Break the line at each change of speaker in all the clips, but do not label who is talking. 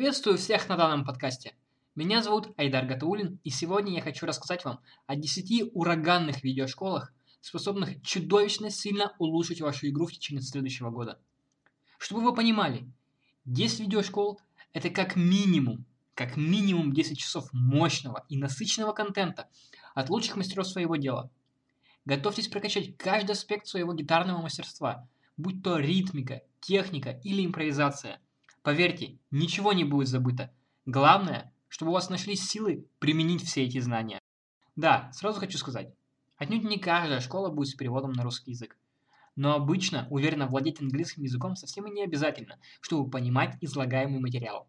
Приветствую всех на данном подкасте. Меня зовут Айдар Гатаулин, и сегодня я хочу рассказать вам о 10 ураганных видеошколах, способных чудовищно сильно улучшить вашу игру в течение следующего года. Чтобы вы понимали, 10 видеошкол – это как минимум, как минимум 10 часов мощного и насыщенного контента от лучших мастеров своего дела. Готовьтесь прокачать каждый аспект своего гитарного мастерства, будь то ритмика, техника или импровизация. Поверьте, ничего не будет забыто. Главное, чтобы у вас нашлись силы применить все эти знания. Да, сразу хочу сказать, отнюдь не каждая школа будет с переводом на русский язык. Но обычно уверенно владеть английским языком совсем не обязательно, чтобы понимать излагаемый материал.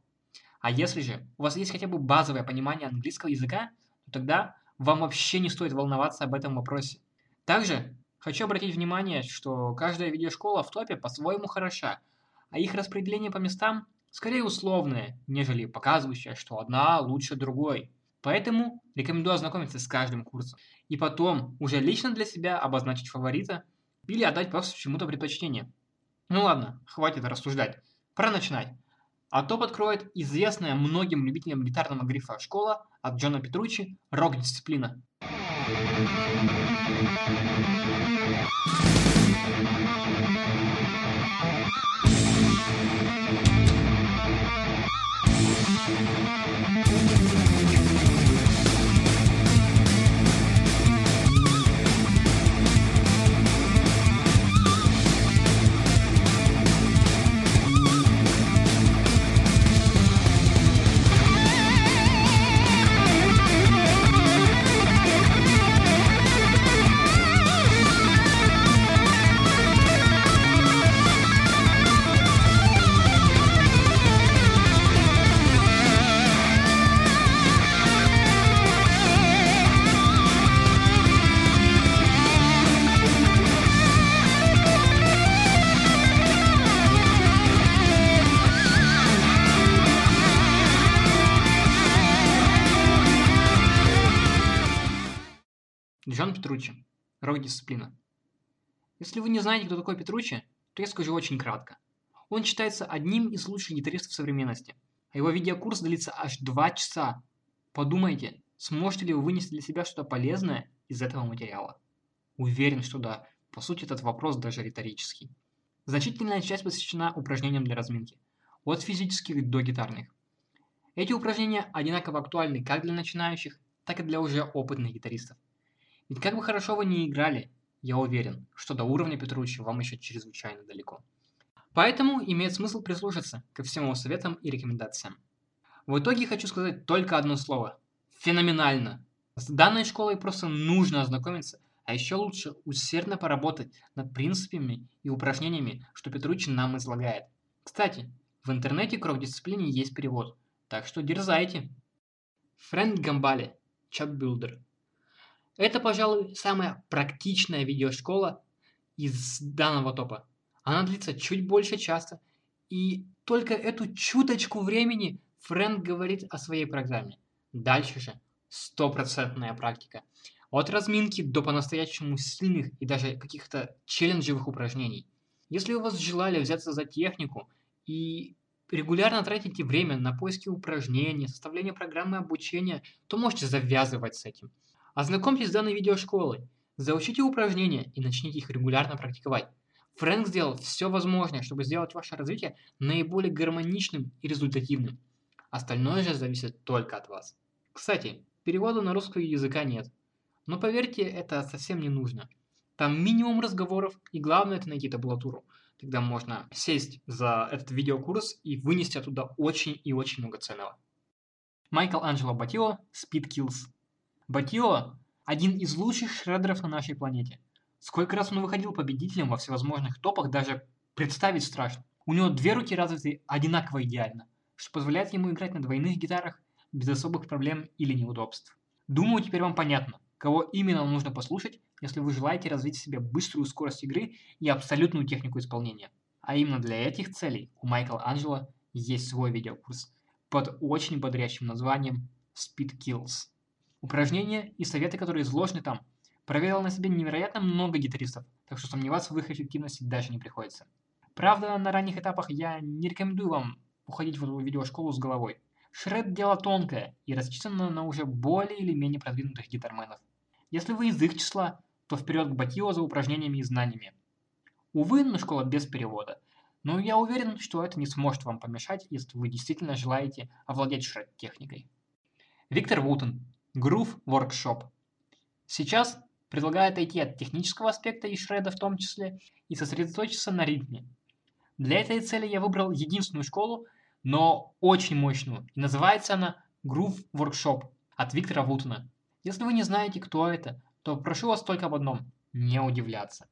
А если же у вас есть хотя бы базовое понимание английского языка, то тогда вам вообще не стоит волноваться об этом вопросе. Также хочу обратить внимание, что каждая видеошкола в топе по-своему хороша, а их распределение по местам скорее условное, нежели показывающее, что одна лучше другой. Поэтому рекомендую ознакомиться с каждым курсом. И потом уже лично для себя обозначить фаворита или отдать просто чему-то предпочтение. Ну ладно, хватит рассуждать. Пора начинать. А топ откроет известная многим любителям гитарного грифа школа от Джона Петручи «Рок-дисциплина». Джон Петручи. Рок-дисциплина. Если вы не знаете, кто такой Петручи, то я скажу очень кратко. Он считается одним из лучших гитаристов современности, а его видеокурс длится аж 2 часа. Подумайте, сможете ли вы вынести для себя что-то полезное из этого материала? Уверен, что да. По сути, этот вопрос даже риторический. Значительная часть посвящена упражнениям для разминки, от физических до гитарных. Эти упражнения одинаково актуальны как для начинающих, так и для уже опытных гитаристов. Ведь как бы хорошо вы ни играли, я уверен, что до уровня Петруччи вам еще чрезвычайно далеко. Поэтому имеет смысл прислушаться ко всем его советам и рекомендациям. В итоге хочу сказать только одно слово. Феноменально! С данной школой просто нужно ознакомиться, а еще лучше усердно поработать над принципами и упражнениями, что Петруччи нам излагает. Кстати, в интернете к рок-дисциплине есть перевод, так что дерзайте. Фрэнк Гамбали, чат-билдер. Это, пожалуй, самая практичная видеошкола из данного топа. Она длится чуть больше часа, и только эту чуточку времени Фрэнк говорит о своей программе. Дальше же стопроцентная практика. От разминки до по-настоящему сильных и даже каких-то челленджевых упражнений. Если у вас желали взяться за технику и регулярно тратите время на поиски упражнений, составление программы обучения, то можете завязывать с этим. Ознакомьтесь с данной видеошколой, заучите упражнения и начните их регулярно практиковать. Фрэнк сделал все возможное, чтобы сделать ваше развитие наиболее гармоничным и результативным. Остальное же зависит только от вас. Кстати, перевода на русский языка нет. Но поверьте, это совсем не нужно. Там минимум разговоров, и главное это найти табулатуру. Тогда можно сесть за этот видеокурс и вынести оттуда очень и очень много ценного. Майкл Анджело Батио, Speed Kills. Батио – один из лучших шредеров на нашей планете. Сколько раз он выходил победителем во всевозможных топах, даже представить страшно. У него две руки развиты одинаково идеально, что позволяет ему играть на двойных гитарах без особых проблем или неудобств. Думаю, теперь вам понятно, кого именно нужно послушать, если вы желаете развить в себе быструю скорость игры и абсолютную технику исполнения. А именно для этих целей у Майкла Анджела есть свой видеокурс под очень бодрящим названием Speed Kills. Упражнения и советы, которые изложены там, проверил на себе невероятно много гитаристов, так что сомневаться в их эффективности даже не приходится. Правда, на ранних этапах я не рекомендую вам уходить в эту видеошколу с головой. Шред – дело тонкое и рассчитано на уже более или менее продвинутых гитарменов. Если вы из их числа, то вперед к Батио за упражнениями и знаниями. Увы, но школа без перевода. Но я уверен, что это не сможет вам помешать, если вы действительно желаете овладеть шред-техникой. Виктор Вутон. Groove Workshop. Сейчас предлагаю отойти от технического аспекта и шреда в том числе и сосредоточиться на ритме. Для этой цели я выбрал единственную школу, но очень мощную, и называется она Groove Workshop от Виктора Вутона. Если вы не знаете, кто это, то прошу вас только об одном – не удивляться.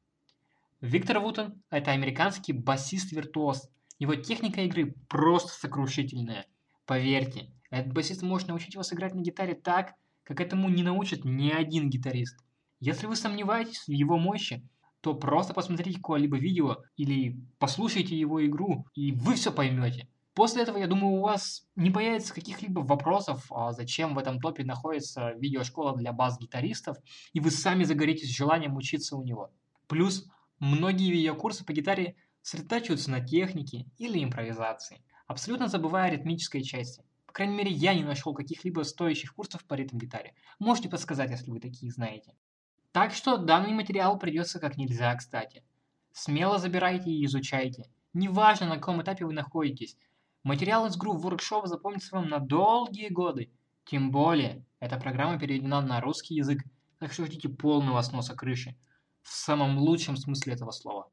Виктор Вутон – это американский басист-виртуоз. Его техника игры просто сокрушительная. Поверьте, этот басист может научить вас играть на гитаре так, как этому не научит ни один гитарист. Если вы сомневаетесь в его мощи, то просто посмотрите какое-либо видео или послушайте его игру, и вы все поймете. После этого, я думаю, у вас не появится каких-либо вопросов, а зачем в этом топе находится видеошкола для бас-гитаристов, и вы сами загоритесь желанием учиться у него. Плюс, многие видеокурсы по гитаре сосредотачиваются на технике или импровизации, абсолютно забывая о ритмической части. Крайней мере, я не нашел каких-либо стоящих курсов по ритм-гитаре. Можете подсказать, если вы такие знаете. Так что данный материал придется как нельзя кстати. Смело забирайте и изучайте. Неважно, на каком этапе вы находитесь, Материал из групп воркшопа запомнится вам на долгие годы. Тем более, эта программа переведена на русский язык, так что ждите полного сноса крыши. В самом лучшем смысле этого слова.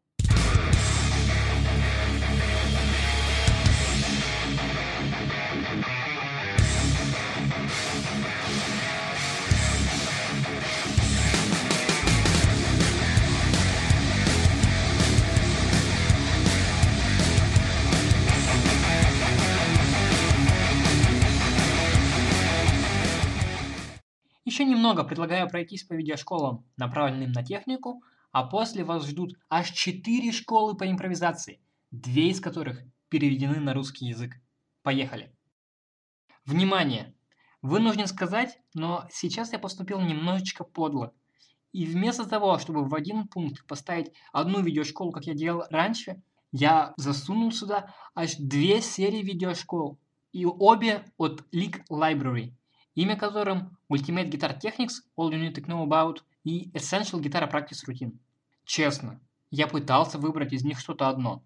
Немного предлагаю пройтись по видеошколам, направленным на технику, а после вас ждут аж 4 школы по импровизации, две из которых переведены на русский язык. Поехали! Внимание! Вынужден сказать, но сейчас я поступил немножечко подло. И вместо того, чтобы в один пункт поставить одну видеошколу, как я делал раньше, я засунул сюда аж две серии видеошкол. И обе от League Library – имя которым Ultimate Guitar Technics All You Need to Know About и Essential Guitar Practice Routine. Честно, я пытался выбрать из них что-то одно,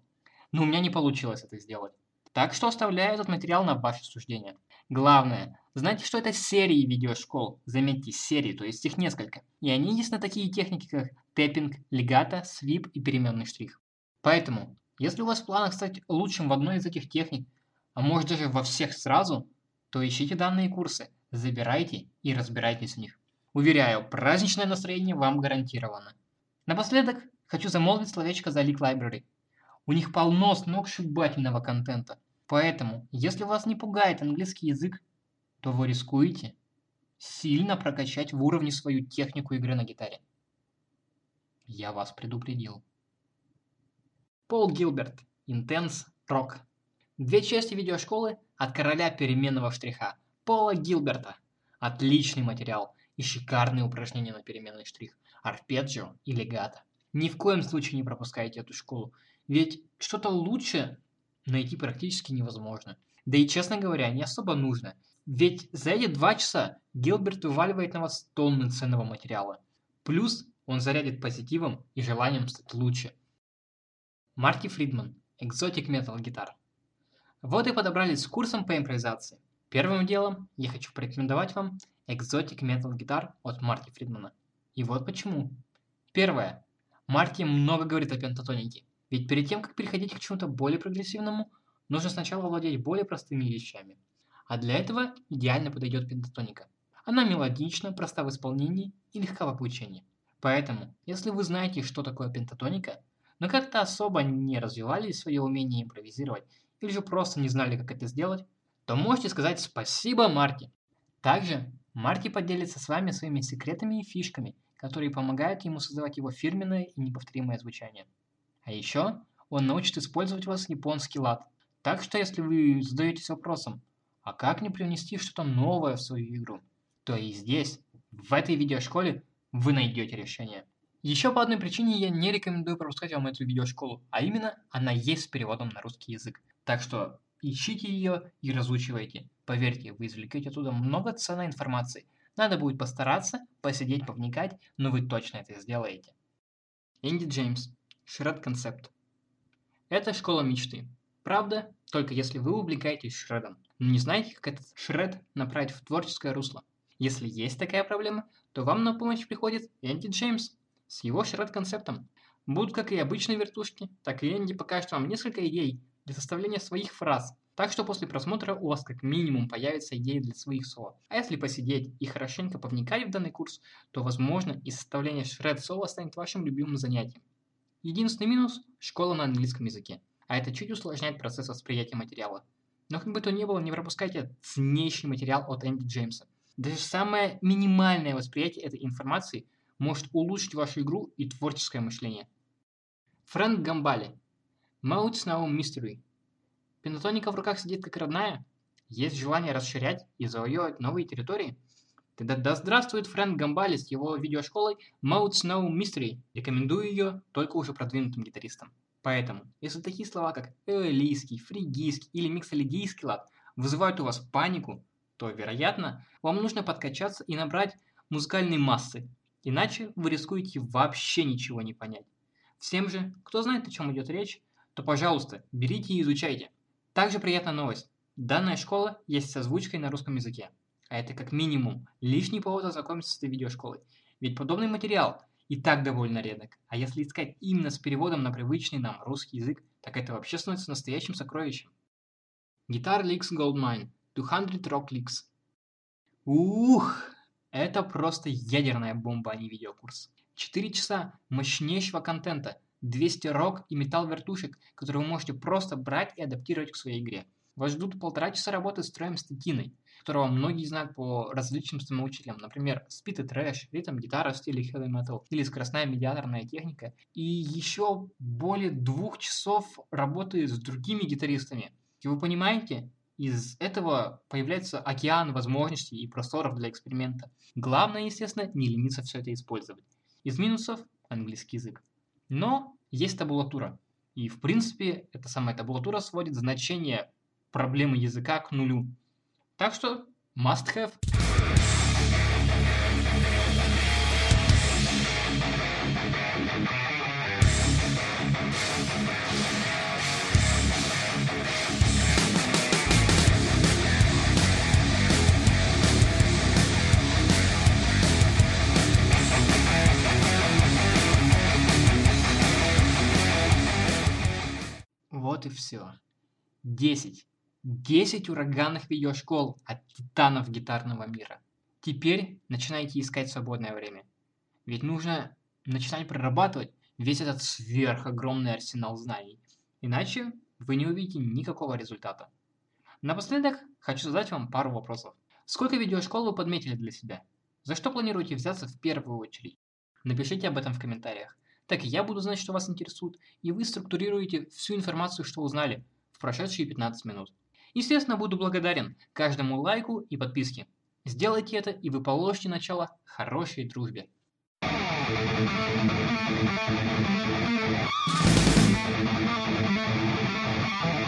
но у меня не получилось это сделать. Так что оставляю этот материал на ваше суждение. Главное, знайте, что это серии видеошкол. Заметьте, серии, то есть их несколько. И они есть на такие техники, как тэппинг, легато, свип и переменный штрих. Поэтому, если у вас в планах стать лучшим в одной из этих техник, а может даже во всех сразу, то ищите данные курсы – забирайте и разбирайтесь в них. Уверяю, праздничное настроение вам гарантировано. Напоследок хочу замолвить словечко за Leak Library. У них полно сногсшибательного контента. Поэтому, если вас не пугает английский язык, то вы рискуете сильно прокачать в уровне свою технику игры на гитаре. Я вас предупредил. Пол Гилберт. Intense Rock. Две части видеошколы от короля переменного штриха. Пола Гилберта. Отличный материал и шикарные упражнения на переменный штрих, арпеджио и легато. Ни в коем случае не пропускайте эту школу, ведь что-то лучше найти практически невозможно. Да и, честно говоря, не особо нужно. Ведь за эти два часа Гилберт вываливает на вас тонны ценного материала. Плюс он зарядит позитивом и желанием стать лучше. Марти Фридман, Exotic Metal Guitar. Вот и подобрались с курсом по импровизации. Первым делом я хочу порекомендовать вам Exotic Metal Guitar от Марти Фридмана. И вот почему. Первое. Марти много говорит о пентатонике. Ведь перед тем, как переходить к чему-то более прогрессивному, нужно сначала владеть более простыми вещами. А для этого идеально подойдет пентатоника. Она мелодична, проста в исполнении и легка в обучении. Поэтому, если вы знаете, что такое пентатоника, но как-то особо не развивали свое умение импровизировать или же просто не знали, как это сделать, то можете сказать спасибо Марти. Также Марти поделится с вами своими секретами и фишками, которые помогают ему создавать его фирменное и неповторимое звучание. А еще он научит использовать у вас японский лад. Так что если вы задаетесь вопросом, а как мне привнести что-то новое в свою игру, то и здесь, в этой видеошколе, вы найдете решение. Еще по одной причине я не рекомендую пропускать вам эту видеошколу, а именно она есть с переводом на русский язык. Так что ищите ее и разучивайте. Поверьте, вы извлекете оттуда много ценной информации. Надо будет постараться, посидеть, повникать, но вы точно это сделаете. Энди Джеймс. Шред концепт. Это школа мечты. Правда, только если вы увлекаетесь шредом, но не знаете, как этот шред направить в творческое русло. Если есть такая проблема, то вам на помощь приходит Энди Джеймс с его шред-концептом. Будут как и обычные вертушки, так и Энди покажет вам несколько идей для составления своих фраз. Так что после просмотра у вас как минимум появится идеи для своих соло. А если посидеть и хорошенько повникать в данный курс, то возможно и составление шред-соло станет вашим любимым занятием. Единственный минус – школа на английском языке, а это чуть усложняет процесс восприятия материала. Но как бы то ни было, не пропускайте ценнейший материал от Энди Джеймса. Даже самое минимальное восприятие этой информации может улучшить вашу игру и творческое мышление. Фрэнк Гамбали. Mode Snow Mystery. Пентатоника в руках сидит как родная? Есть желание расширять и завоевывать новые территории? Тогда да здравствует Фрэнк Гамбали с его видеошколой Mode Snow Mystery. Рекомендую ее только уже продвинутым гитаристам. Поэтому, если такие слова, как эолийский, фригийский или миксолидийский лад вызывают у вас панику, то, вероятно, вам нужно подкачаться и набрать музыкальной массы, иначе вы рискуете вообще ничего не понять. Всем же, кто знает, о чем идет речь, то, пожалуйста, берите и изучайте. Также приятная новость. Данная школа есть с озвучкой на русском языке. А это как минимум лишний повод ознакомиться с этой видеошколой. Ведь подобный материал и так довольно редок. А если искать именно с переводом на привычный нам русский язык, так это вообще становится настоящим сокровищем. Guitar Licks Goldmine 200 Rock Licks. Ух, это просто ядерная бомба, а не видеокурс. 4 часа мощнейшего контента, 200 рок и металл вертушек, которые вы можете просто брать и адаптировать к своей игре. Вас ждут полтора часа работы с троем статиной, которого многие знают по различным самоучителям, например, спит и трэш, ритм гитара в стиле heavy metal или скоростная медиаторная техника, и еще более двух часов работы с другими гитаристами. И вы понимаете, из этого появляется океан возможностей и просторов для эксперимента. Главное, естественно, не лениться все это использовать. Из минусов – английский язык. Но есть табулатура. И, в принципе, эта самая табулатура сводит значение проблемы языка к нулю. Так что must have. Вот и все. 10. 10 ураганных видеошкол от титанов гитарного мира. Теперь начинайте искать свободное время. Ведь нужно начинать прорабатывать весь этот сверхогромный арсенал знаний. Иначе вы не увидите никакого результата. Напоследок хочу задать вам пару вопросов. Сколько видеошкол вы подметили для себя? За что планируете взяться в первую очередь? Напишите об этом в комментариях. Так и я буду знать, что вас интересует, и вы структурируете всю информацию, что узнали в прошедшие 15 минут. Естественно, буду благодарен каждому лайку и подписке. Сделайте это, и вы положите начало хорошей дружбе. Thank you.